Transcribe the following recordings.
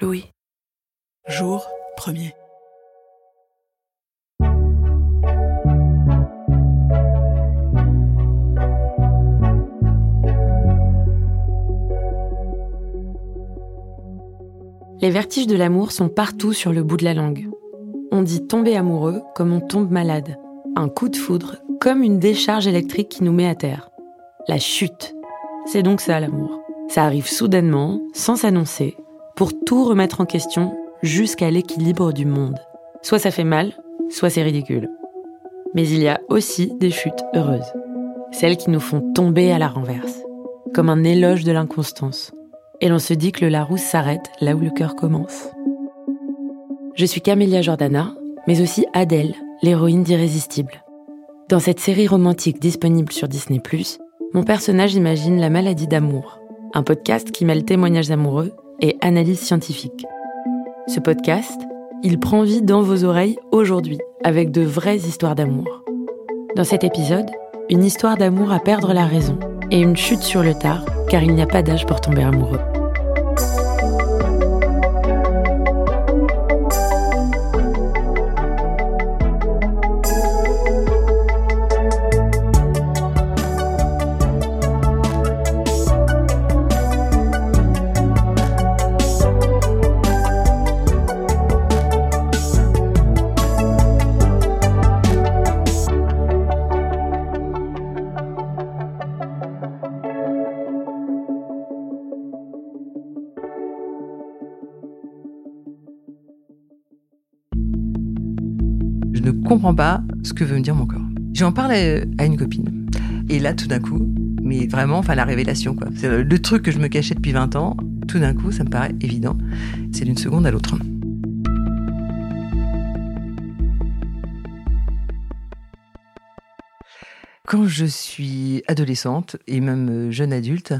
Louis. Jour premier. Les vertiges de l'amour sont partout sur le bout de la langue. On dit tomber amoureux comme on tombe malade. Un coup de foudre comme une décharge électrique qui nous met à terre. La chute. C'est donc ça l'amour. Ça arrive soudainement, sans s'annoncer, pour tout remettre en question jusqu'à l'équilibre du monde. Soit ça fait mal, soit c'est ridicule. Mais il y a aussi des chutes heureuses. Celles qui nous font tomber à la renverse. Comme un éloge de l'inconstance. Et l'on se dit que le Larousse s'arrête là où le cœur commence. Je suis Camélia Jordana, mais aussi Adèle, l'héroïne d'Irrésistible. Dans cette série romantique disponible sur Disney+, mon personnage imagine la maladie d'amour, un podcast qui mêle témoignages amoureux et analyse scientifique. Ce podcast, il prend vie dans vos oreilles aujourd'hui, avec de vraies histoires d'amour. Dans cet épisode, une histoire d'amour à perdre la raison et une chute sur le tard, car il n'y a pas d'âge pour tomber amoureux. Comprends pas ce que veut me dire mon corps. J'en parle à une copine. Et là, tout d'un coup, mais vraiment, enfin, la révélation, quoi. C'est le truc que je me cachais depuis 20 ans. Tout d'un coup, ça me paraît évident. C'est d'une seconde à l'autre. Quand je suis adolescente et même jeune adulte,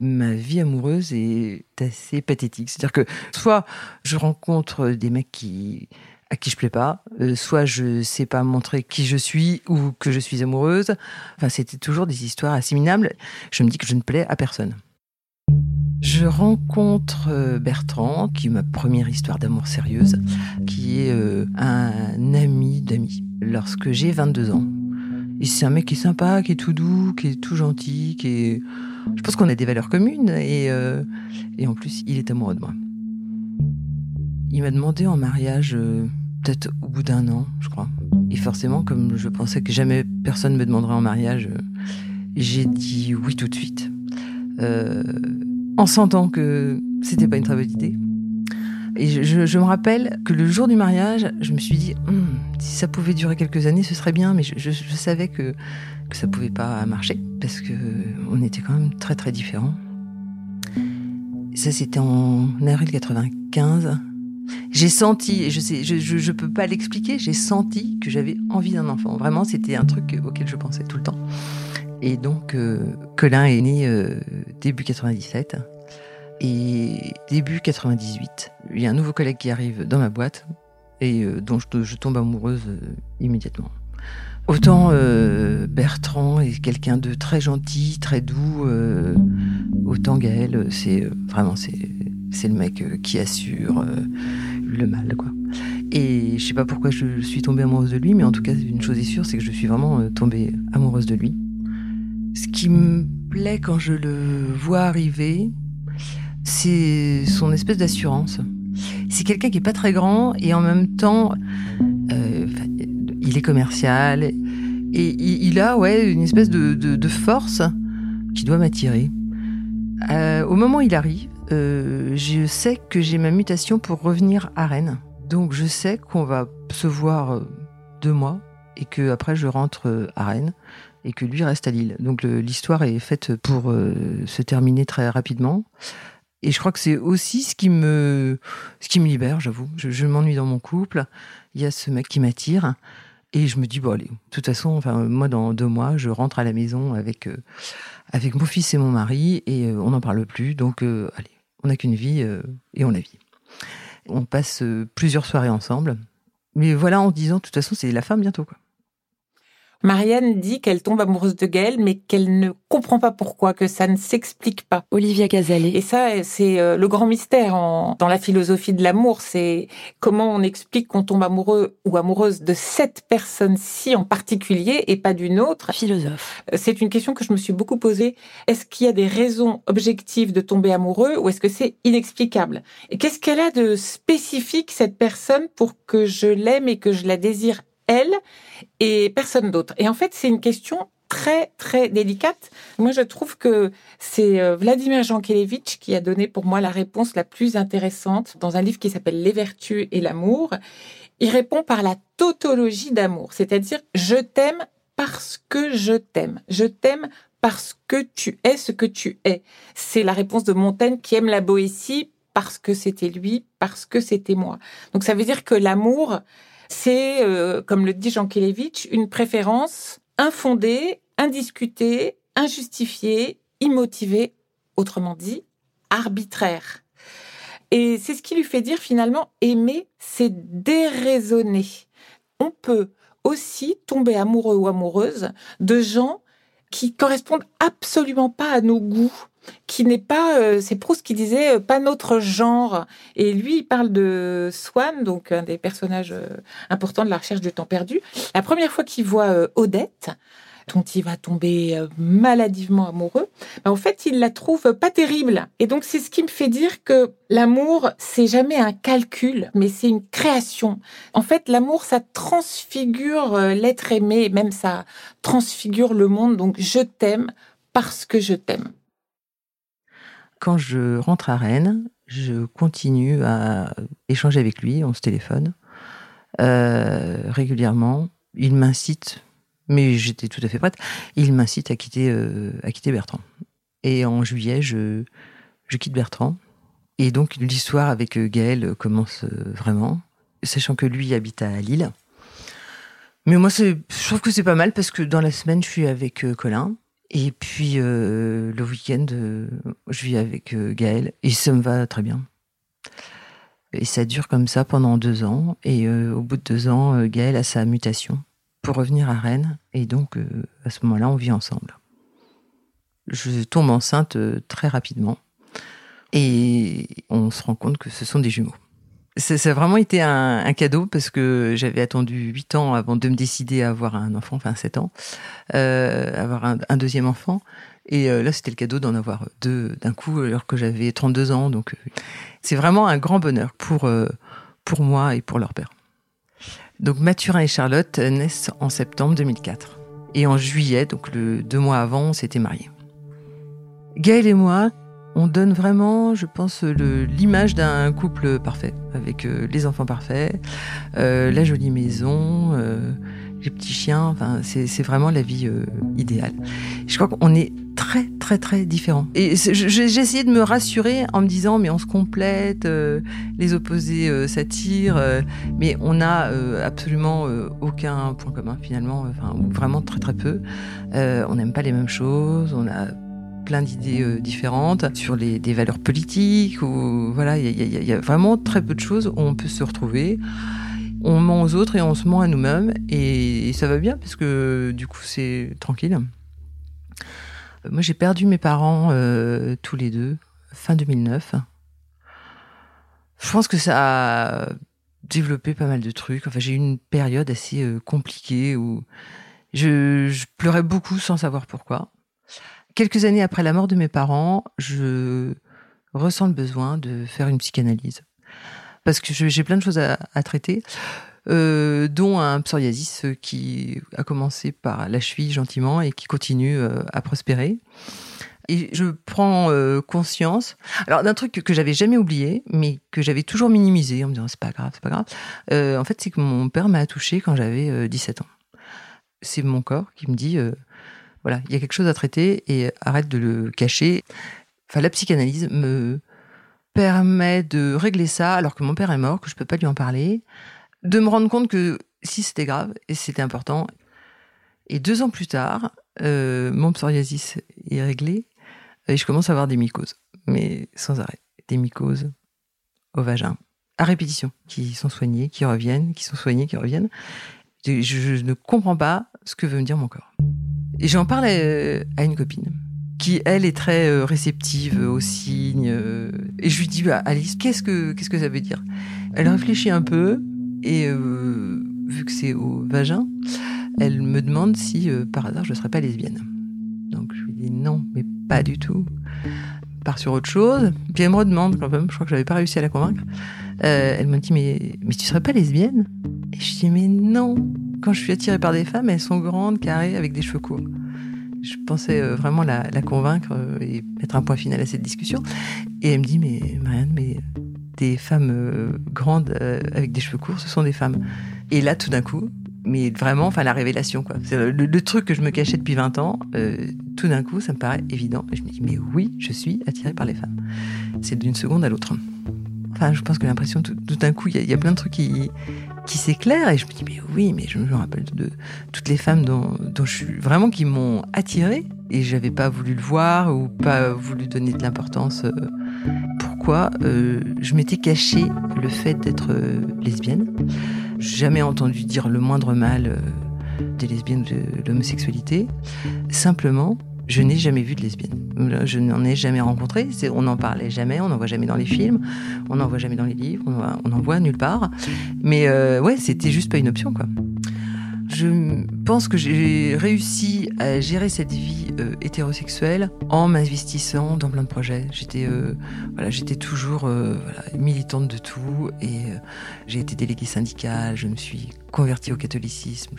ma vie amoureuse est assez pathétique. C'est-à-dire que soit je rencontre des mecs qui à qui je plais pas, euh, soit je sais pas montrer qui je suis ou que je suis amoureuse. Enfin, c'était toujours des histoires assez minables. Je me dis que je ne plais à personne. Je rencontre euh, Bertrand, qui est ma première histoire d'amour sérieuse, qui est euh, un ami d'amis, lorsque j'ai 22 ans. Et c'est un mec qui est sympa, qui est tout doux, qui est tout gentil, qui est... Je pense qu'on a des valeurs communes et, et en plus, il est amoureux de moi. Il m'a demandé en mariage peut-être au bout d'un an, je crois. Et forcément, comme je pensais que jamais personne me demanderait en mariage, j'ai dit oui tout de suite. Euh, en sentant que c'était pas une très bonne idée. Et je, me rappelle que le jour du mariage, je me suis dit, hm, si ça pouvait durer quelques années, ce serait bien, mais je savais que, que ça pouvait pas marcher, parce que on était quand même très très différents. Ça, c'était en avril 95. J'ai senti, je sais, je, je, je peux pas l'expliquer, j'ai senti que j'avais envie d'un enfant. Vraiment, c'était un truc auquel je pensais tout le temps. Et donc, euh, Colin est né euh, début 97. Et début 98, il y a un nouveau collègue qui arrive dans ma boîte et euh, dont je, je, tombe amoureuse immédiatement. Autant Bertrand est quelqu'un de très gentil, très doux, autant Gaël, c'est vraiment c'est le mec qui assure le mal quoi. Et je sais pas pourquoi je suis tombée amoureuse de lui, mais en tout cas une chose est sûre, c'est que je suis vraiment tombée amoureuse de lui. Ce qui me plaît quand je le vois arriver, c'est son espèce d'assurance. C'est quelqu'un qui est pas très grand et en même temps, euh, il est commercial et il, a ouais une espèce de, force qui doit m'attirer. Euh, au moment où il arrive, euh, je sais que j'ai ma mutation pour revenir à Rennes. Donc je sais qu'on va se voir deux mois et que après je rentre à Rennes et que lui reste à Lille. Donc l'histoire est faite pour se terminer très rapidement. Et je crois que c'est aussi ce qui me, ce qui me libère, j'avoue. Je, m'ennuie dans mon couple. Il y a ce mec qui m'attire. Et je me dis, bon, allez, de toute façon, enfin, moi, dans deux mois, je rentre à la maison avec, euh, avec mon fils et mon mari et euh, on n'en parle plus. Donc, euh, allez, on n'a qu'une vie et on la vit. On passe plusieurs soirées ensemble. Mais voilà, en disant, de toute façon, c'est la fin bientôt, quoi. Marianne dit qu'elle tombe amoureuse de Gaël, mais qu'elle ne comprend pas pourquoi, que ça ne s'explique pas. Olivia Cazalet. Et ça, c'est euh, le grand mystère dans la philosophie de l'amour. C'est comment on explique qu'on tombe amoureux ou amoureuse de cette personne-ci en particulier et pas d'une autre. Philosophe. Euh, c'est une question que je me suis beaucoup posée. Est-ce qu'il y a des raisons objectives de tomber amoureux ou est-ce que c'est inexplicable? Et qu'est-ce qu'elle a de spécifique, cette personne, pour que je l'aime et que je la désire elle et personne d'autre. Et en fait, c'est une question très très délicate. Moi, je trouve que c'est euh, Vladimir Jankélévitch qui a donné pour moi la réponse la plus intéressante dans un livre qui s'appelle Les vertus et l'amour. Il répond par la tautologie d'amour, c'est-à-dire je t'aime parce que je t'aime. Je t'aime parce que tu es ce que tu es. C'est la réponse de Montaigne qui aime la Boétie parce que c'était lui, parce que c'était moi. Donc ça veut dire que l'amour, c'est, euh, comme le dit Jean Kelevitch, une préférence infondée, indiscutée, injustifiée, immotivée, autrement dit, arbitraire. Et c'est ce qui lui fait dire finalement, aimer, c'est déraisonner. On peut aussi tomber amoureux ou amoureuse de gens qui correspondent absolument pas à nos goûts, qui n'est pas, euh, c'est Proust qui disait euh, pas notre genre. Et lui, il parle de Swann, donc un des personnages euh, importants de la recherche du temps perdu. La première fois qu'il voit Odette, dont il va tomber maladivement amoureux, ben, en fait, il la trouve pas terrible. Et donc, c'est ce qui me fait dire que l'amour, c'est jamais un calcul, mais c'est une création. En fait, l'amour, ça transfigure l'être aimé, même ça transfigure le monde. Donc, je t'aime parce que je t'aime quand je rentre à Rennes, je continue à échanger avec lui, on se téléphone euh, régulièrement. Il m'incite, mais j'étais tout à fait prête, il m'incite à quitter, euh, à quitter Bertrand. Et en juillet, je, je quitte Bertrand. Et donc l'histoire avec euh, Gaël commence vraiment, sachant que lui habite à Lille. Mais moi, je trouve que c'est pas mal parce que dans la semaine, je suis avec Colin. Et puis euh, le week-end, euh, je vis avec euh, Gaël et ça me va très bien. Et ça dure comme ça pendant deux ans. Et au bout de deux ans, Gaël a sa mutation pour revenir à Rennes. Et donc à ce moment-là, on vit ensemble. Je tombe enceinte très rapidement. Et on se rend compte que ce sont des jumeaux. Ça, a vraiment été un, cadeau parce que j'avais attendu 8 ans avant de me décider à avoir un enfant, enfin 7 ans, euh, avoir un, deuxième enfant. Et euh, là, c'était le cadeau d'en avoir deux d'un coup, alors que j'avais 32 ans. Donc, euh, c'est vraiment un grand bonheur pour, pour moi et pour leur père. Donc, Mathurin et Charlotte naissent en septembre 2004. Et en juillet, donc le deux mois avant, on s'était mariés. Gaël et moi, on donne vraiment, je pense, l'image d'un couple parfait, avec euh, les enfants parfaits, euh, la jolie maison, euh, les petits chiens. Enfin, c'est vraiment la vie idéale. Je crois qu'on est très, très, très différents. Et j'ai essayé de me rassurer en me disant, mais on se complète, les opposés s'attirent, mais on n'a absolument aucun point commun finalement, enfin, vraiment très, très peu. on n'aime pas les mêmes choses, plein d'idées euh, différentes sur les, des valeurs politiques. Ou, voilà, il y, a vraiment très peu de choses où on peut se retrouver. On ment aux autres et on se ment à nous-mêmes. Et, ça va bien parce que du coup, c'est tranquille. Moi, j'ai perdu mes parents euh, tous les deux, fin 2009. Je pense que ça a développé pas mal de trucs. Enfin, j'ai eu une période assez euh, compliquée où je, je, pleurais beaucoup sans savoir pourquoi quelques années après la mort de mes parents, je ressens le besoin de faire une psychanalyse. Parce que j'ai plein de choses à, traiter, euh, dont un psoriasis qui a commencé par la cheville gentiment et qui continue euh, à prospérer. Et je prends euh, conscience, alors d'un truc que, j'avais jamais oublié, mais que j'avais toujours minimisé en me disant c'est pas grave, c'est pas grave. en fait, c'est que mon père m'a touché quand j'avais 17 ans. C'est mon corps qui me dit voilà, il y a quelque chose à traiter et arrête de le cacher. Enfin, la psychanalyse me permet de régler ça alors que mon père est mort, que je peux pas lui en parler, de me rendre compte que si c'était grave et c'était important. Et deux ans plus tard, euh, mon psoriasis est réglé et je commence à avoir des mycoses, mais sans arrêt. Des mycoses au vagin, à répétition, qui sont soignées, qui reviennent, qui sont soignées, qui reviennent. je ne comprends pas ce que veut me dire mon corps. Et j'en parle à une copine qui, elle, est très euh, réceptive aux signes. Euh, et je lui dis, bah, Alice, qu'est-ce que, qu'est-ce que ça veut dire? Elle réfléchit un peu et, euh, vu que c'est au vagin, elle me demande si, par hasard, je ne serais pas lesbienne. Donc je lui dis non, mais pas du tout. Part sur autre chose. Puis elle me redemande quand même, je crois que j'avais pas réussi à la convaincre. elle me dit, mais, mais tu serais pas lesbienne? Et je dis, mais non, quand je suis attirée par des femmes, elles sont grandes, carrées, avec des cheveux courts. Je pensais euh, vraiment la, convaincre euh, et mettre un point final à cette discussion. Et elle me dit, mais Marianne, mais des femmes euh, grandes avec des cheveux courts, ce sont des femmes. Et là, tout d'un coup, mais vraiment, enfin, la révélation, quoi. Le, truc que je me cachais depuis 20 ans. tout d'un coup, ça me paraît évident. Et je me dis, mais oui, je suis attirée par les femmes. C'est d'une seconde à l'autre. Enfin, je pense que l'impression, tout, d'un coup, il y, a plein de trucs qui, qui s'éclaire et je me dis mais oui mais je me rappelle de, toutes les femmes dont, dont, je suis vraiment qui m'ont attirée et j'avais pas voulu le voir ou pas voulu donner de l'importance euh, pourquoi euh, je m'étais caché le fait d'être euh, lesbienne. Jamais entendu dire le moindre mal des lesbiennes de l'homosexualité. Simplement je n'ai jamais vu de lesbienne. Je n'en ai jamais rencontré. On n'en parlait jamais, on n'en voit jamais dans les films, on n'en voit jamais dans les livres, on n'en voit nulle part. Mais euh, ouais, c'était juste pas une option. Je pense que j'ai réussi à gérer cette vie euh, hétérosexuelle en m'investissant dans plein de projets. J'étais euh, voilà, j'étais toujours voilà, militante de tout et j'ai été déléguée syndicale, je me suis convertie au catholicisme.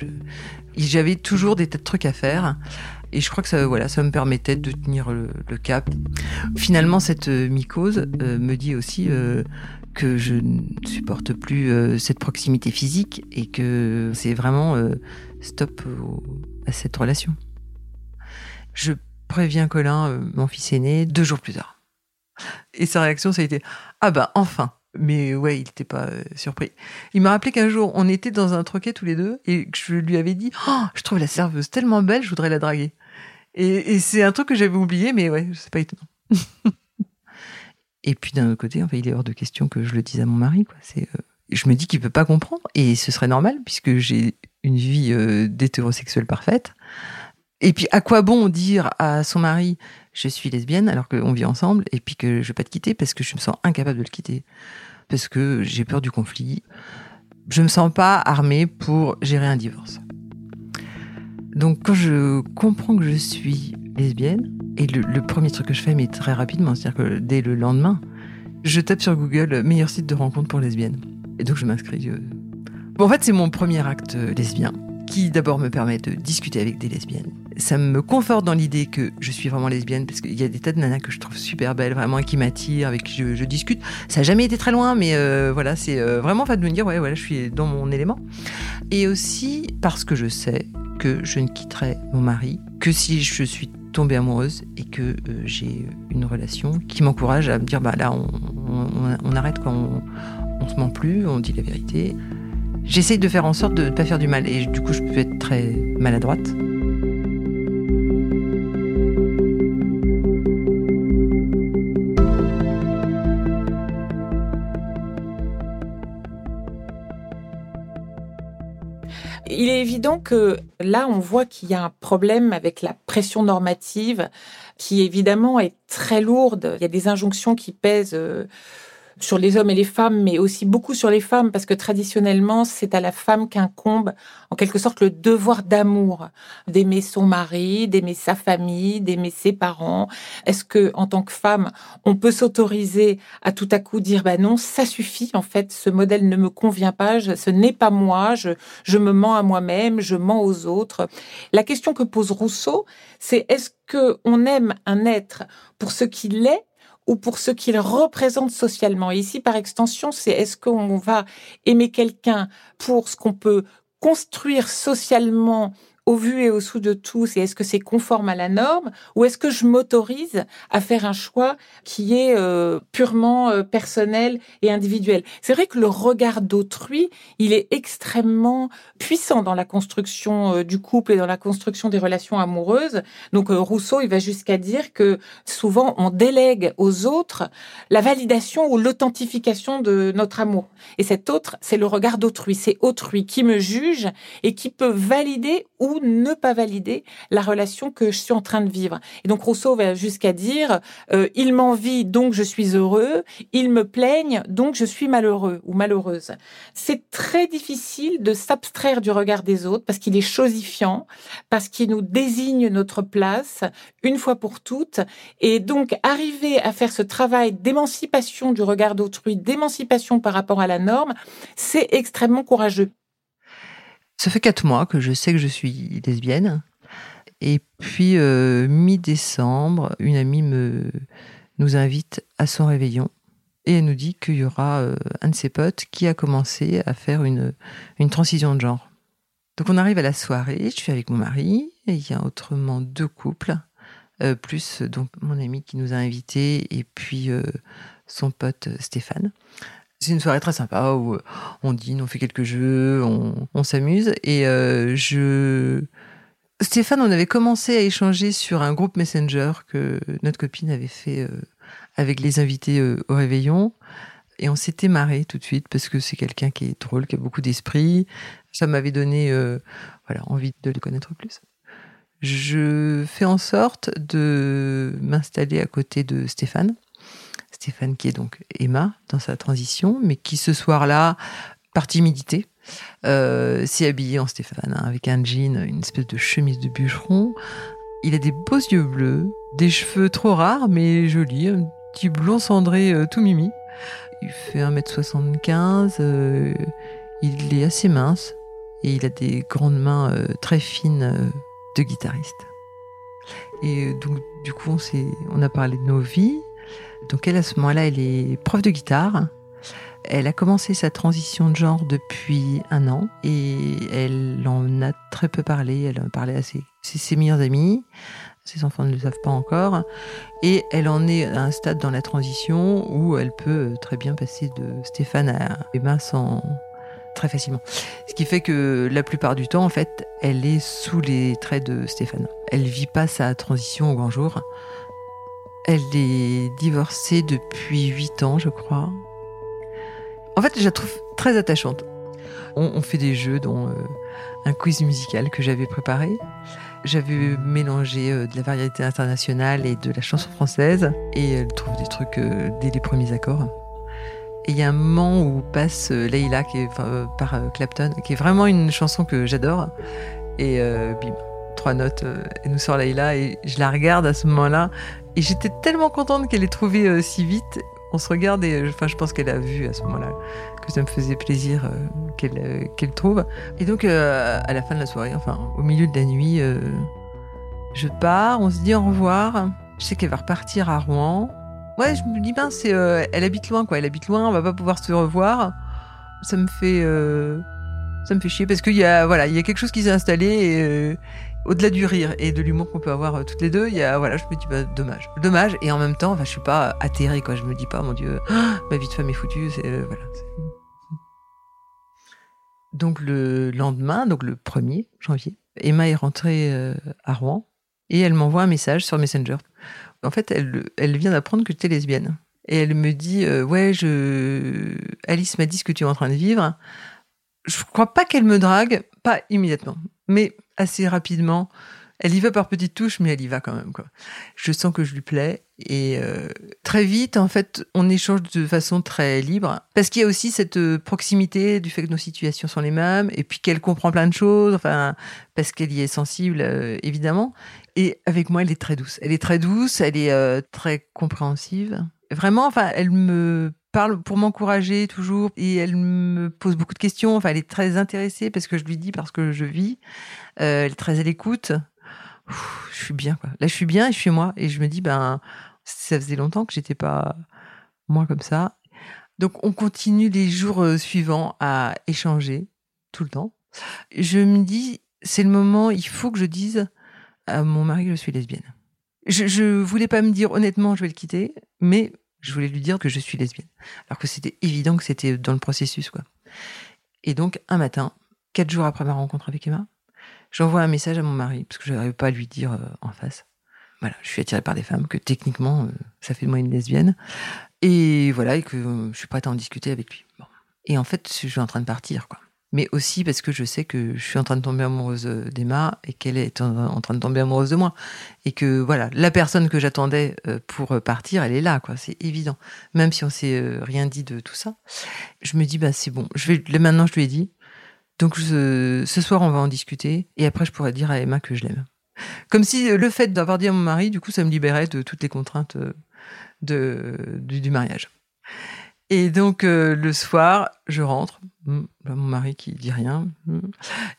J'avais toujours des tas de trucs à faire et je crois que ça, voilà, ça me permettait de tenir le, cap. Finalement, cette euh, mycose euh, me dit aussi euh, que je ne supporte plus cette proximité physique et que c'est vraiment stop à cette relation. Je préviens Colin, mon fils aîné, deux jours plus tard. Et sa réaction, ça a été Ah bah enfin mais ouais, il n'était pas surpris. Il m'a rappelé qu'un jour, on était dans un troquet tous les deux et que je lui avais dit oh, Je trouve la serveuse tellement belle, je voudrais la draguer. Et, c'est un truc que j'avais oublié, mais ouais, c'est pas étonnant. et puis d'un autre côté, enfin, il est hors de question que je le dise à mon mari. Quoi. Euh, je me dis qu'il peut pas comprendre, et ce serait normal puisque j'ai une vie euh, d'hétérosexuel parfaite. Et puis à quoi bon dire à son mari je suis lesbienne alors qu'on vit ensemble et puis que je vais pas te quitter parce que je me sens incapable de le quitter? Parce que j'ai peur du conflit. Je me sens pas armée pour gérer un divorce. Donc quand je comprends que je suis lesbienne, et le, premier truc que je fais, mais très rapidement, c'est-à-dire que dès le lendemain, je tape sur Google meilleur site de rencontre pour lesbiennes. Et donc je m'inscris. Euh. Bon, en fait, c'est mon premier acte euh, lesbien qui d'abord me permet de discuter avec des lesbiennes. Ça me conforte dans l'idée que je suis vraiment lesbienne parce qu'il y a des tas de nanas que je trouve super belles, vraiment, qui m'attirent, avec qui je, discute. Ça n'a jamais été très loin, mais euh, voilà, c'est vraiment fait de me dire, ouais, voilà, je suis dans mon élément. Et aussi parce que je sais que je ne quitterai mon mari que si je suis tombée amoureuse et que euh, j'ai une relation qui m'encourage à me dire bah là on, arrête quand on, on se ment plus, on dit la vérité. J'essaye de faire en sorte de ne pas faire du mal et du coup je peux être très maladroite. Il est évident que là, on voit qu'il y a un problème avec la pression normative qui évidemment est très lourde. Il y a des injonctions qui pèsent euh, sur les hommes et les femmes, mais aussi beaucoup sur les femmes, parce que traditionnellement, c'est à la femme qu'incombe, en quelque sorte, le devoir d'amour, d'aimer son mari, d'aimer sa famille, d'aimer ses parents. Est-ce que, en tant que femme, on peut s'autoriser à tout à coup dire, bah non, ça suffit, en fait, ce modèle ne me convient pas, ce n'est pas moi, je, je me mens à moi-même, je mens aux autres. La question que pose Rousseau, c'est est-ce que on aime un être pour ce qu'il est ou pour ce qu'il représente socialement. Et ici, par extension, c'est est-ce qu'on va aimer quelqu'un pour ce qu'on peut construire socialement au vu et au sous de tous et est-ce que c'est conforme à la norme ou est-ce que je m'autorise à faire un choix qui est euh, purement euh, personnel et individuel? C'est vrai que le regard d'autrui, il est extrêmement puissant dans la construction euh, du couple et dans la construction des relations amoureuses. Donc Rousseau, il va jusqu'à dire que souvent on délègue aux autres la validation ou l'authentification de notre amour. Et cet autre, c'est le regard d'autrui, c'est autrui qui me juge et qui peut valider ou ne pas valider la relation que je suis en train de vivre. Et donc Rousseau va jusqu'à dire euh, il m'envie donc je suis heureux, il me plaigne donc je suis malheureux ou malheureuse. C'est très difficile de s'abstraire du regard des autres parce qu'il est chosifiant, parce qu'il nous désigne notre place une fois pour toutes et donc arriver à faire ce travail d'émancipation du regard d'autrui, d'émancipation par rapport à la norme, c'est extrêmement courageux. Ça fait quatre mois que je sais que je suis lesbienne. Et puis, euh, mi-décembre, une amie nous invite à son réveillon. Et elle nous dit qu'il y aura euh, un de ses potes qui a commencé à faire une, une transition de genre. Donc on arrive à la soirée, je suis avec mon mari, il y a autrement deux couples, euh, plus donc mon ami qui nous a invités, et puis son pote Stéphane. C'est une soirée très sympa où on dîne, on fait quelques jeux, on, s'amuse. Et euh, je. Stéphane, on avait commencé à échanger sur un groupe Messenger que notre copine avait fait euh, avec les invités euh, au réveillon. Et on s'était marré tout de suite parce que c'est quelqu'un qui est drôle, qui a beaucoup d'esprit. Ça m'avait donné voilà, envie de le connaître plus. Je fais en sorte de m'installer à côté de Stéphane Stéphane qui est donc Emma dans sa transition, mais qui ce soir-là, par timidité, euh, s'est habillé en Stéphane, hein, avec un jean, une espèce de chemise de bûcheron. Il a des beaux yeux bleus, des cheveux trop rares mais jolis, un petit blond cendré euh, tout mimi. Il fait 1m75, euh, il est assez mince et il a des grandes mains très fines de guitariste. Et donc du coup on, on a parlé de nos vies, donc elle, à ce moment-là, elle est prof de guitare. Elle a commencé sa transition de genre depuis un an et elle en a très peu parlé. Elle en a parlé à ses, ses meilleurs amis. Ses enfants ne le savent pas encore. Et elle en est à un stade dans la transition où elle peut très bien passer de Stéphane à Emma sans, très facilement. Ce qui fait que la plupart du temps, en fait, elle est sous les traits de Stéphane. Elle vit pas sa transition au grand jour. Elle est divorcée depuis 8 ans, je crois. En fait, je la trouve très attachante. On, fait des jeux, dont euh, un quiz musical que j'avais préparé. J'avais mélangé euh, de la variété internationale et de la chanson française. Et elle trouve des trucs euh, dès les premiers accords. Et il y a un moment où passe Leila qui est, par Clapton, qui est vraiment une chanson que j'adore. Et bim, trois notes, elle nous sort Leila et je la regarde à ce moment-là et j'étais tellement contente qu'elle ait trouvé euh, si vite. On se regarde et euh, enfin, je pense qu'elle a vu à ce moment-là que ça me faisait plaisir euh, qu'elle qu'elle trouve. Et donc, à la fin de la soirée, enfin, au milieu de la nuit, je pars, on se dit au revoir. Je sais qu'elle va repartir à Rouen. Ouais, je me dis, ben, c'est, elle habite loin, quoi. Elle habite loin, on va pas pouvoir se revoir. Ça me fait, ça me fait chier parce qu'il y a, voilà, il y a quelque chose qui s'est installé et, au-delà du rire et de l'humour qu'on peut avoir euh, toutes les deux, il y a, voilà, je me dis, bah, dommage. Dommage, et en même temps, enfin, je suis pas atterrée, quoi. Je me dis pas, mon Dieu, ma vie de femme est foutue, c'est, euh, voilà. Donc, le lendemain, donc le 1er janvier, Emma est rentrée euh, à Rouen et elle m'envoie un message sur Messenger. En fait, elle, elle vient d'apprendre que es lesbienne. Et elle me dit, ouais, je, Alice m'a dit ce que tu es en train de vivre. Je crois pas qu'elle me drague, pas immédiatement. Mais assez rapidement, Elle y va par petites touches, mais elle y va quand même. Quoi. Je sens que je lui plais. Et euh, très vite, en fait, on échange de façon très libre. Parce qu'il y a aussi cette euh, proximité du fait que nos situations sont les mêmes. Et puis qu'elle comprend plein de choses. Enfin, parce qu'elle y est sensible, euh, évidemment. Et avec moi, elle est très douce. Elle est très douce, elle est très compréhensive. Vraiment, enfin, elle me parle pour m'encourager toujours et elle me pose beaucoup de questions. Enfin, elle est très intéressée parce que je lui dis, parce que je vis. elle est très à l'écoute je suis bien. Là, je suis bien et je suis moi. Et je me dis, ben, ça faisait longtemps que j'étais pas moi comme ça. Donc, on continue les jours euh, suivants à échanger tout le temps. Je me dis, c'est le moment, il faut que je dise à mon mari que je suis lesbienne. Je, je voulais pas me dire honnêtement, je vais le quitter, mais je voulais lui dire que je suis lesbienne. Alors que c'était évident que c'était dans le processus, quoi. Et donc, un matin, quatre jours après ma rencontre avec Emma, J'envoie un message à mon mari, parce que je n'arrive pas à lui dire euh, en face. Voilà, je suis attirée par des femmes, que techniquement, euh, ça fait de moi une lesbienne. Et voilà, et que euh, je suis prête à en discuter avec lui. Et en fait, je suis en train de partir, quoi. Mais aussi parce que je sais que je suis en train de tomber amoureuse d'Emma et qu'elle est en, train de tomber amoureuse de moi. Et que voilà, la personne que j'attendais pour partir, elle est là, quoi. C'est évident. Même si on s'est rien dit de tout ça. Je me dis, bah, c'est bon. Je vais, maintenant, je lui ai dit, donc ce, soir, on va en discuter et après, je pourrais dire à Emma que je l'aime. Comme si euh, le fait d'avoir dit à mon mari, du coup, ça me libérait de toutes les contraintes euh, de, du, mariage. Et donc euh, le soir, je rentre, hmm, bah, mon mari qui dit rien, hmm.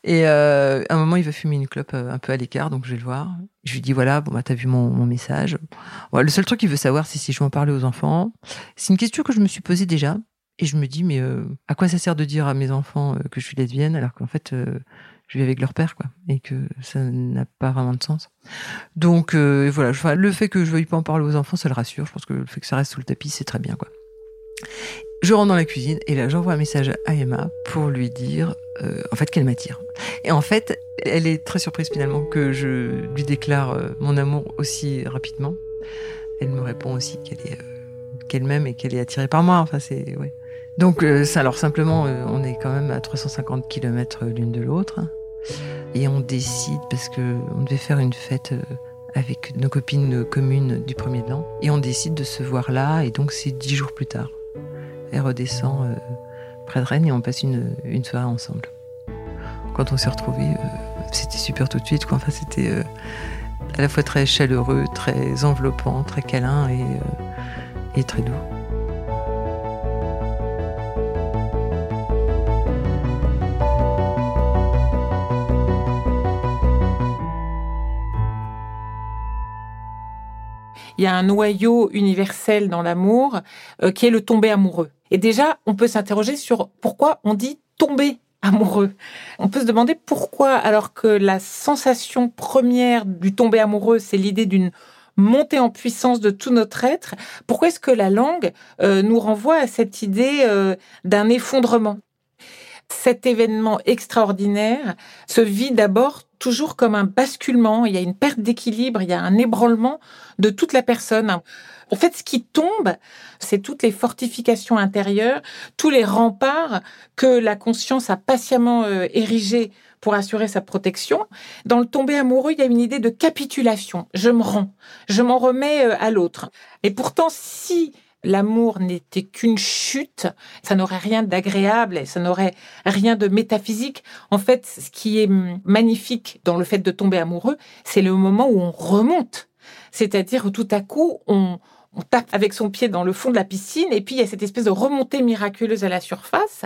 et à un moment il va fumer une clope un peu à l'écart, donc je vais le voir. Je lui dis voilà, bon bah t'as vu mon, message. le seul truc qu'il veut savoir, c'est si je vais en parler aux enfants. C'est une question que je me suis posée déjà, et je me dis, mais euh, à quoi ça sert de dire à mes enfants euh, que je suis lesbienne alors qu'en fait, euh, je vis avec leur père, quoi, et que ça n'a pas vraiment de sens. Donc voilà, le fait que je veuille pas en parler aux enfants, ça le rassure. Je pense que le fait que ça reste sous le tapis, c'est très bien, quoi. Je rentre dans la cuisine et là, j'envoie un message à Emma pour lui dire, en fait, qu'elle m'attire. Et en fait, elle est très surprise finalement que je lui déclare mon amour aussi rapidement. Elle me répond aussi qu'elle est qu'elle m'aime et qu'elle est attirée par moi. Enfin, c'est ouais. Donc, euh, alors simplement, euh, on est quand même à 350 km l'une de l'autre. Et on décide, parce que on devait faire une fête euh, avec nos copines communes du premier de. Et on décide de se voir là, et donc c'est dix jours plus tard. Elle redescend près de Rennes et on passe une, une soirée ensemble. Quand on s'est retrouvés, c'était super tout de suite. Enfin, c'était à la fois très chaleureux, très enveloppant, très câlin et, très doux. il y a un noyau universel dans l'amour euh, qui est le tomber amoureux. Et déjà, on peut s'interroger sur pourquoi on dit tomber amoureux. On peut se demander pourquoi, alors que la sensation première du tomber amoureux, c'est l'idée d'une montée en puissance de tout notre être, pourquoi est-ce que la langue euh, nous renvoie à cette idée euh, d'un effondrement? Cet événement extraordinaire se vit d'abord toujours comme un basculement, il y a une perte d'équilibre, il y a un ébranlement de toute la personne. En fait, ce qui tombe, c'est toutes les fortifications intérieures, tous les remparts que la conscience a patiemment euh, érigés pour assurer sa protection. Dans le tomber amoureux, il y a une idée de capitulation. Je me rends, je m'en remets euh, à l'autre. Et pourtant, si l'amour n'était qu'une chute, ça n'aurait rien d'agréable, ça n'aurait rien de métaphysique. En fait, ce qui est magnifique dans le fait de tomber amoureux, c'est le moment où on remonte. C'est-à-dire où tout à coup, on, on tape avec son pied dans le fond de la piscine et puis il y a cette espèce de remontée miraculeuse à la surface.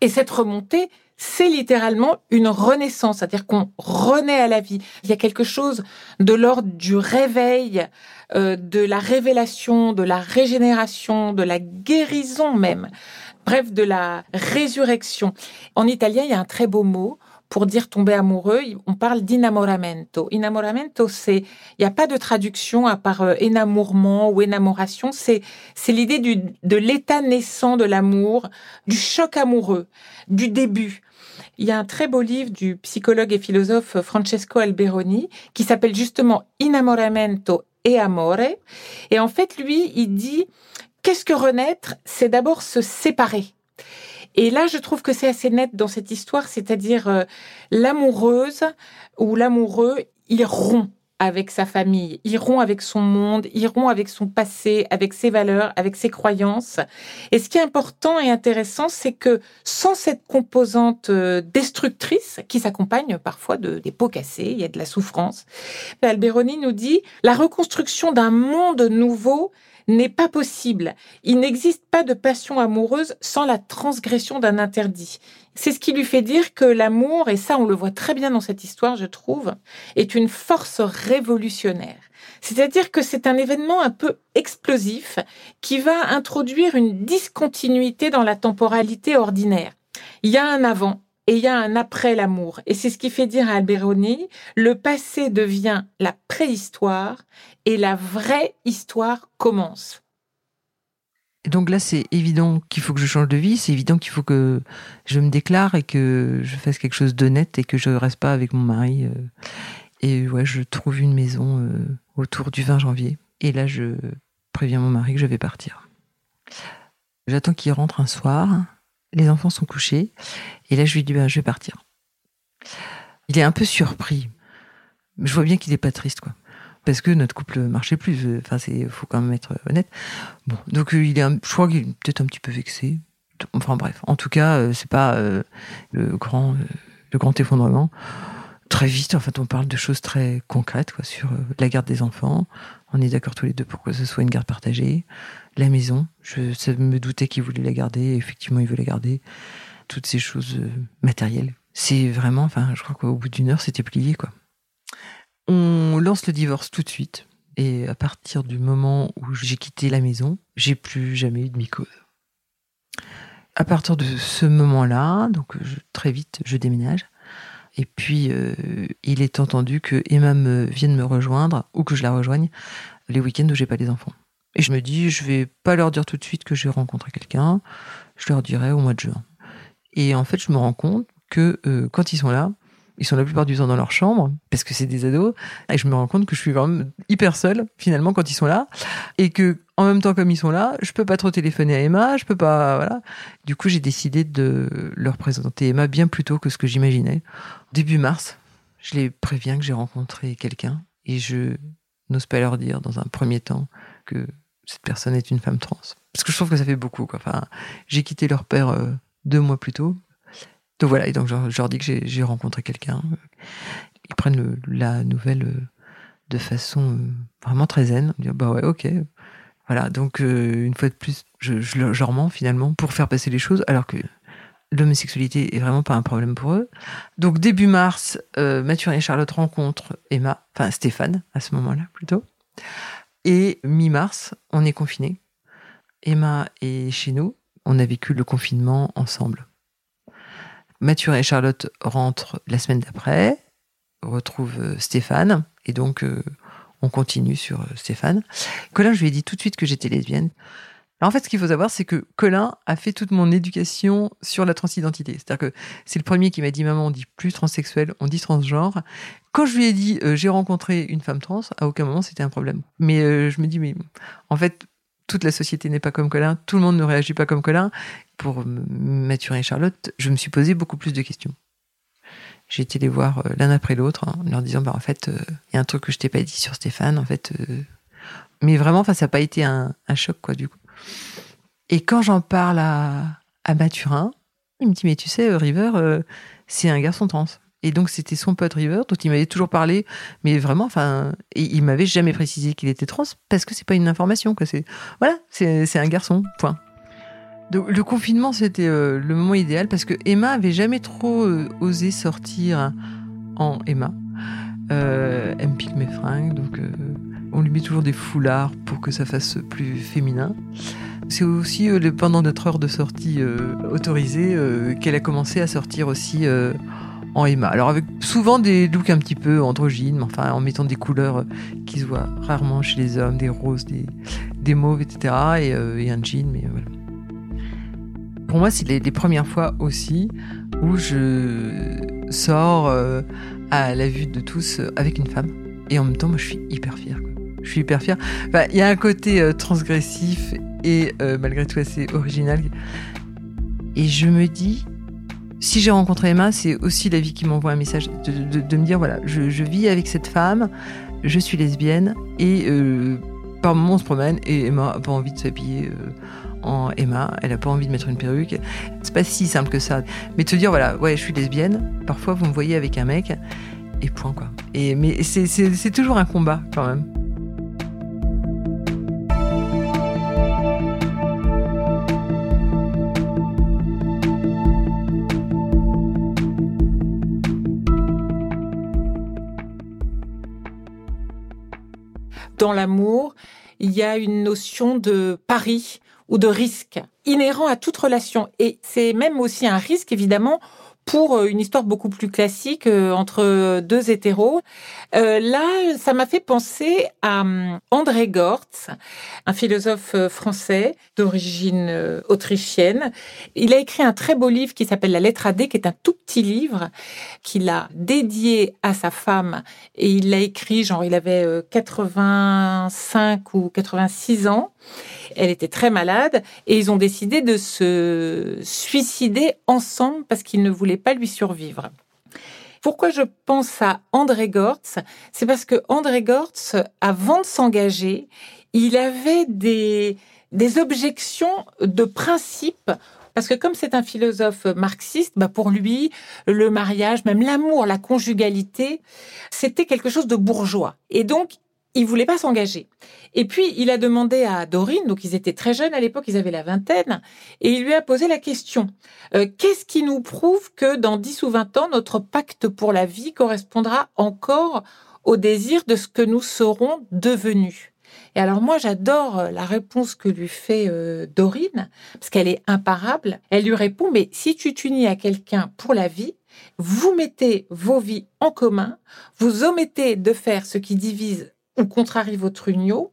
Et cette remontée, c'est littéralement une renaissance, c'est-à-dire qu'on renaît à la vie. Il y a quelque chose de l'ordre du réveil, euh, de la révélation, de la régénération, de la guérison même. Bref, de la résurrection. En italien, il y a un très beau mot pour dire tomber amoureux, on parle d'inamoramento. Inamoramento, c'est, il n'y a pas de traduction à part euh, ou énamoration. C'est, c'est l'idée du, de l'état naissant de l'amour, du choc amoureux, du début. Il y a un très beau livre du psychologue et philosophe Francesco Alberoni qui s'appelle justement Inamoramento et Amore. Et en fait, lui, il dit, qu'est-ce que renaître? C'est d'abord se séparer. Et là, je trouve que c'est assez net dans cette histoire, c'est-à-dire euh, l'amoureuse ou l'amoureux, il rompt avec sa famille, il rompt avec son monde, il rompt avec son passé, avec ses valeurs, avec ses croyances. Et ce qui est important et intéressant, c'est que sans cette composante euh, destructrice qui s'accompagne parfois de des pots cassés, il y a de la souffrance, Alberoni nous dit la reconstruction d'un monde nouveau n'est pas possible. Il n'existe pas de passion amoureuse sans la transgression d'un interdit. C'est ce qui lui fait dire que l'amour, et ça on le voit très bien dans cette histoire, je trouve, est une force révolutionnaire. C'est-à-dire que c'est un événement un peu explosif qui va introduire une discontinuité dans la temporalité ordinaire. Il y a un avant et il y a un après l'amour. Et c'est ce qui fait dire à Alberoni, le passé devient la préhistoire et la vraie histoire commence. donc là, c'est évident qu'il faut que je change de vie, c'est évident qu'il faut que je me déclare et que je fasse quelque chose d'honnête et que je ne reste pas avec mon mari. Euh. Et ouais, je trouve une maison euh, autour du 20 janvier. Et là, je préviens mon mari que je vais partir. J'attends qu'il rentre un soir. Les enfants sont couchés. Et là, je lui dis, ben, je vais partir. Il est un peu surpris. Je vois bien qu'il n'est pas triste, quoi parce que notre couple marchait plus. Enfin, faut quand même être honnête. Bon, donc euh, il est, je crois qu'il est peut-être un petit peu vexé. Enfin bref, en tout cas, euh, c'est pas euh, le grand, effondrement. Très vite, en fait, on parle de choses très concrètes, sur la garde des enfants. On est d'accord tous les deux pour que ce soit une garde partagée. La maison, je me doutais qu'il voulait la garder. Effectivement, il veut la garder. Toutes ces choses matérielles. C'est vraiment, enfin, je crois qu'au bout d'une heure, c'était plié, quoi. On lance le divorce tout de suite. Et à partir du moment où j'ai quitté la maison, j'ai plus jamais eu de mycose. À partir de ce moment-là, donc très vite, je déménage. Et puis, euh, il est entendu que Emma me vienne me rejoindre ou que je la rejoigne les week-ends où j'ai pas les enfants. Et je me dis, je vais pas leur dire tout de suite que j'ai rencontré quelqu'un. Je leur dirai au mois de juin. Et en fait, je me rends compte que euh, quand ils sont là, ils sont la plupart du temps dans leur chambre parce que c'est des ados et je me rends compte que je suis vraiment hyper seule finalement quand ils sont là et que en même temps comme ils sont là je peux pas trop téléphoner à Emma je peux pas voilà. Du coup j'ai décidé de leur présenter Emma bien plus tôt que ce que j'imaginais. Début mars je les préviens que j'ai rencontré quelqu'un et je n'ose pas leur dire dans un premier temps que cette personne est une femme trans. Parce que je trouve que ça fait beaucoup quoi. enfin j'ai quitté leur père euh, deux mois plus tôt donc voilà, et donc je, leur dis que j'ai rencontré quelqu'un. Ils prennent la nouvelle euh, de façon euh, vraiment très zen. Disent, bah ouais, ok. Voilà, donc euh, une fois de plus, je, leur mens finalement pour faire passer les choses, alors que l'homosexualité est vraiment pas un problème pour eux. Donc début mars, Mathurin et Charlotte rencontrent Emma, enfin Stéphane à ce moment-là plutôt. Et mi-mars, on est confinés. Emma est chez nous. On a vécu le confinement ensemble. Mathieu et Charlotte rentrent la semaine d'après, retrouvent euh, Stéphane, et donc euh, on continue sur euh, Stéphane. Colin, je lui ai dit tout de suite que j'étais lesbienne. en fait, ce qu'il faut savoir, c'est que Colin a fait toute mon éducation sur la transidentité. C'est-à-dire que c'est le premier qui m'a dit Maman, on dit plus transsexuel, on dit transgenre. Quand je lui ai dit J'ai rencontré une femme trans, à aucun moment c'était un problème. Mais je me dis Mais en fait, toute la société n'est pas comme Colin, tout le monde ne réagit pas comme Colin. Pour Mathurin et Charlotte, je me suis posé beaucoup plus de questions. J'ai été les voir euh, l'un après l'autre hein, en leur disant bah en fait il euh, y a un truc que je t'ai pas dit sur Stéphane en fait euh. mais vraiment ça n'a pas été un, choc quoi du coup et quand j'en parle à, Mathurin il me dit mais tu sais River c'est un garçon trans et donc c'était son pote River dont il m'avait toujours parlé, mais vraiment, enfin, il m'avait jamais précisé qu'il était trans parce que c'est pas une information, quoi. C'est voilà, c'est un garçon. Point. Le confinement c'était euh, le moment idéal parce que Emma avait jamais trop euh, osé sortir en Emma. Euh, elle me pique mes fringues, donc on lui met toujours des foulards pour que ça fasse plus féminin. C'est aussi pendant notre heure de sortie autorisée qu'elle a commencé à sortir aussi en Emma. Alors avec souvent des looks un petit peu androgynes, mais en mettant des couleurs qui se voient rarement chez les hommes, des roses, des, mauves, etc. Et, un jean, mais voilà. Pour moi, c'est les, premières fois aussi où je sors euh, à la vue de tous avec une femme. Et en même temps, moi, je suis hyper fière. Je suis hyper fière. Il y a un côté transgressif et malgré tout assez original. Et je me dis, si j'ai rencontré Emma, c'est aussi la vie qui m'envoie un message de, me dire voilà, je, vis avec cette femme, je suis lesbienne et euh, par moments on se promène et Emma a pas envie de s'habiller euh, Emma, elle a pas envie de mettre une perruque. C'est pas si simple que ça, mais se dire voilà, ouais, je suis lesbienne. Parfois vous me voyez avec un mec et point quoi. Et mais c'est toujours un combat quand même. dans l'amour, il y a une notion de pari ou de risque inhérent à toute relation. Et c'est même aussi un risque, évidemment, pour euh, une histoire beaucoup plus classique euh, entre deux hétéros. Euh, là, ça m'a fait penser à André Gortz, un philosophe français d'origine autrichienne. Il a écrit un très beau livre qui s'appelle La lettre à D, qui est un tout petit livre qu'il a dédié à sa femme. Et il l'a écrit, genre, il avait 85 ou 86 ans. Elle était très malade et ils ont décidé de se suicider ensemble parce qu'ils ne voulaient pas lui survivre. Pourquoi je pense à André Gortz? C'est parce que André Gortz, avant de s'engager, il avait des, des objections de principe parce que comme c'est un philosophe marxiste, bah pour lui, le mariage, même l'amour, la conjugalité, c'était quelque chose de bourgeois. Et donc, il voulait pas s'engager. Et puis, il a demandé à Dorine, donc ils étaient très jeunes à l'époque, ils avaient la vingtaine, et il lui a posé la question, euh, qu'est-ce qui nous prouve que dans 10 ou 20 ans, notre pacte pour la vie correspondra encore au désir de ce que nous serons devenus? Et alors moi, j'adore euh, la réponse que lui fait euh, Dorine, parce qu'elle est imparable. Elle lui répond, mais si tu t'unis à quelqu'un pour la vie, vous mettez vos vies en commun, vous omettez de faire ce qui divise ou contrarie votre union.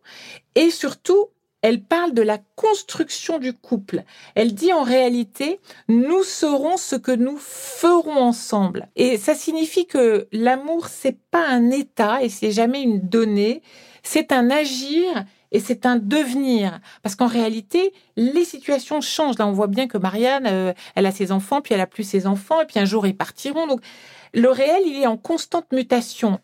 Et surtout, elle parle de la construction du couple. Elle dit en réalité, nous serons ce que nous ferons ensemble. Et ça signifie que l'amour, c'est pas un état et c'est jamais une donnée, c'est un agir et c'est un devenir. Parce qu'en réalité, les situations changent. Là, on voit bien que Marianne, euh, elle a ses enfants, puis elle a plus ses enfants, et puis un jour ils partiront. Donc, le réel, il est en constante mutation.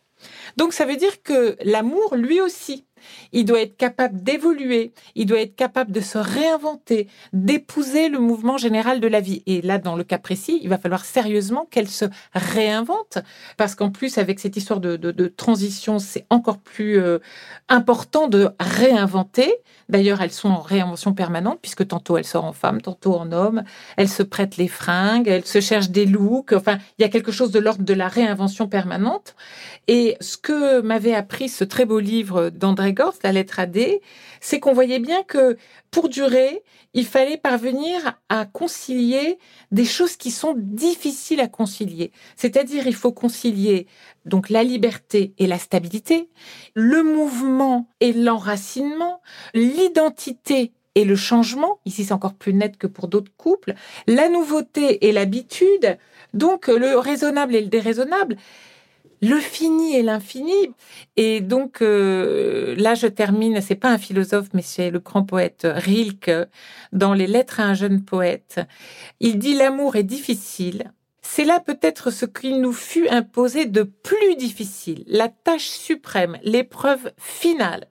Donc ça veut dire que l'amour, lui aussi, il doit être capable d'évoluer, il doit être capable de se réinventer, d'épouser le mouvement général de la vie. Et là, dans le cas précis, il va falloir sérieusement qu'elle se réinvente, parce qu'en plus, avec cette histoire de, transition, c'est encore plus euh, important de réinventer. D'ailleurs, elles sont en réinvention permanente, puisque tantôt elle sort en femme, tantôt en homme, elle se prête les fringues, elle se cherche des looks, enfin, il y a quelque chose de l'ordre de la réinvention permanente. Et ce que m'avait appris ce très beau livre d'André La lettre à D, c'est qu'on voyait bien que pour durer, il fallait parvenir à concilier des choses qui sont difficiles à concilier. C'est-à-dire, il faut concilier donc la liberté et la stabilité, le mouvement et l'enracinement, l'identité et le changement, ici c'est encore plus net que pour d'autres couples, la nouveauté et l'habitude, donc le raisonnable et le déraisonnable le fini et l'infini. Et donc euh, là, je termine. C'est pas un philosophe, mais c'est le grand poète Rilke dans les Lettres à un jeune poète. Il dit l'amour est difficile. C'est là peut-être ce qu'il nous fut imposé de plus difficile, la tâche suprême, l'épreuve finale,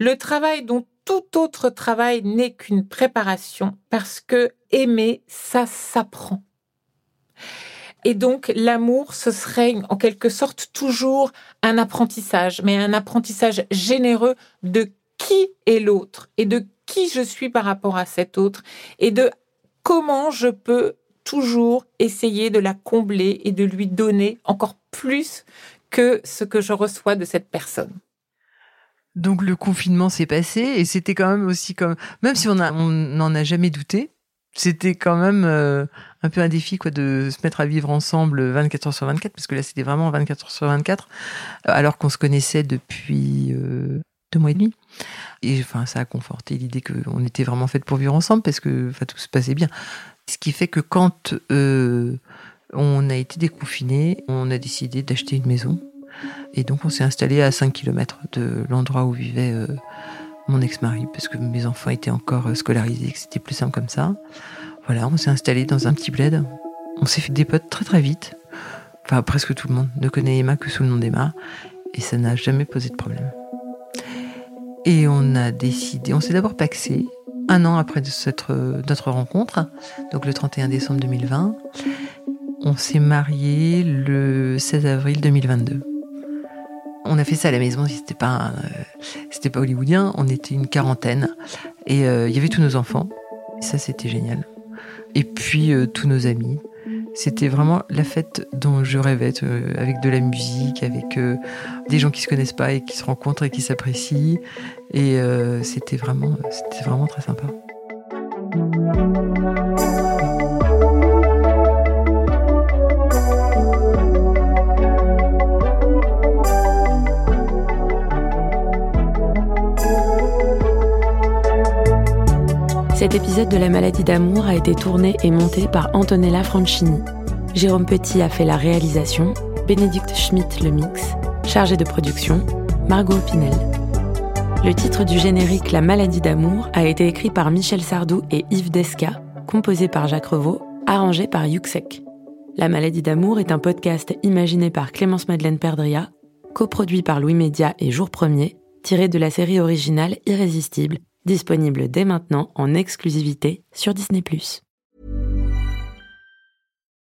le travail dont tout autre travail n'est qu'une préparation, parce que aimer, ça s'apprend. Et donc l'amour, ce serait en quelque sorte toujours un apprentissage, mais un apprentissage généreux de qui est l'autre et de qui je suis par rapport à cet autre et de comment je peux toujours essayer de la combler et de lui donner encore plus que ce que je reçois de cette personne. Donc le confinement s'est passé et c'était quand même aussi comme même si on n'en a jamais douté, c'était quand même euh, un peu un défi quoi de se mettre à vivre ensemble 24 heures sur 24 parce que là c'était vraiment 24 heures sur 24 euh, alors qu'on se connaissait depuis euh, deux mois et demi. Et enfin ça a conforté l'idée qu'on était vraiment fait pour vivre ensemble parce que enfin tout se passait bien. Ce qui fait que quand on a été déconfiné on a décidé d'acheter une maison. Et donc on s'est installé à 5 km de l'endroit où vivait mon ex-mari, parce que mes enfants étaient encore euh, scolarisés, que c'était plus simple comme ça. Voilà, on s'est installé dans un petit bled. On s'est fait des potes très très vite. Enfin, presque tout le monde ne connaît Emma que sous le nom d'Emma. Et ça n'a jamais posé de problème. Et on a décidé, on s'est d'abord paxé un an après cette, notre rencontre, donc le 31 décembre 2020. On s'est marié le 16 avril 2022. On a fait ça à la maison, c'était pas, euh, pas hollywoodien, on était une quarantaine et euh, il y avait tous nos enfants. Ça, c'était génial. Et puis euh, tous nos amis. C'était vraiment la fête dont je rêvais, avec de la musique, avec des gens qui se connaissent pas et qui se rencontrent et qui s'apprécient. Et c'était vraiment, c'était vraiment très sympa. Cet épisode de La maladie d'amour a été tourné et monté par Antonella Franchini. Jérôme Petit a fait la réalisation, Bénédicte Schmitt le mix, chargé de production, Margot Pinel. Le titre du générique La maladie d'amour a été écrit par Michel Sardou et Yves Desca, composé par Jacques Revaux, arrangé par Yuxek. La maladie d'amour est un podcast imaginé par Clémence Madeleine Perdria, coproduit par Louis Média et Jour Premier, tiré de la série originale Irrésistible disponible dès maintenant en exclusivité sur Disney+.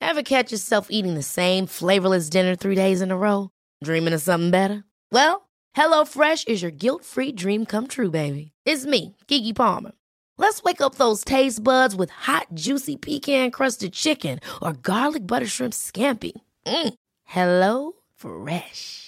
Ever catch yourself eating the same flavorless dinner three days in a row? Dreaming of something better? Well, HelloFresh is your guilt-free dream come true, baby. It's me, Kiki Palmer. Let's wake up those taste buds with hot, juicy pecan-crusted chicken or garlic butter shrimp scampi. Mm. Hello Fresh.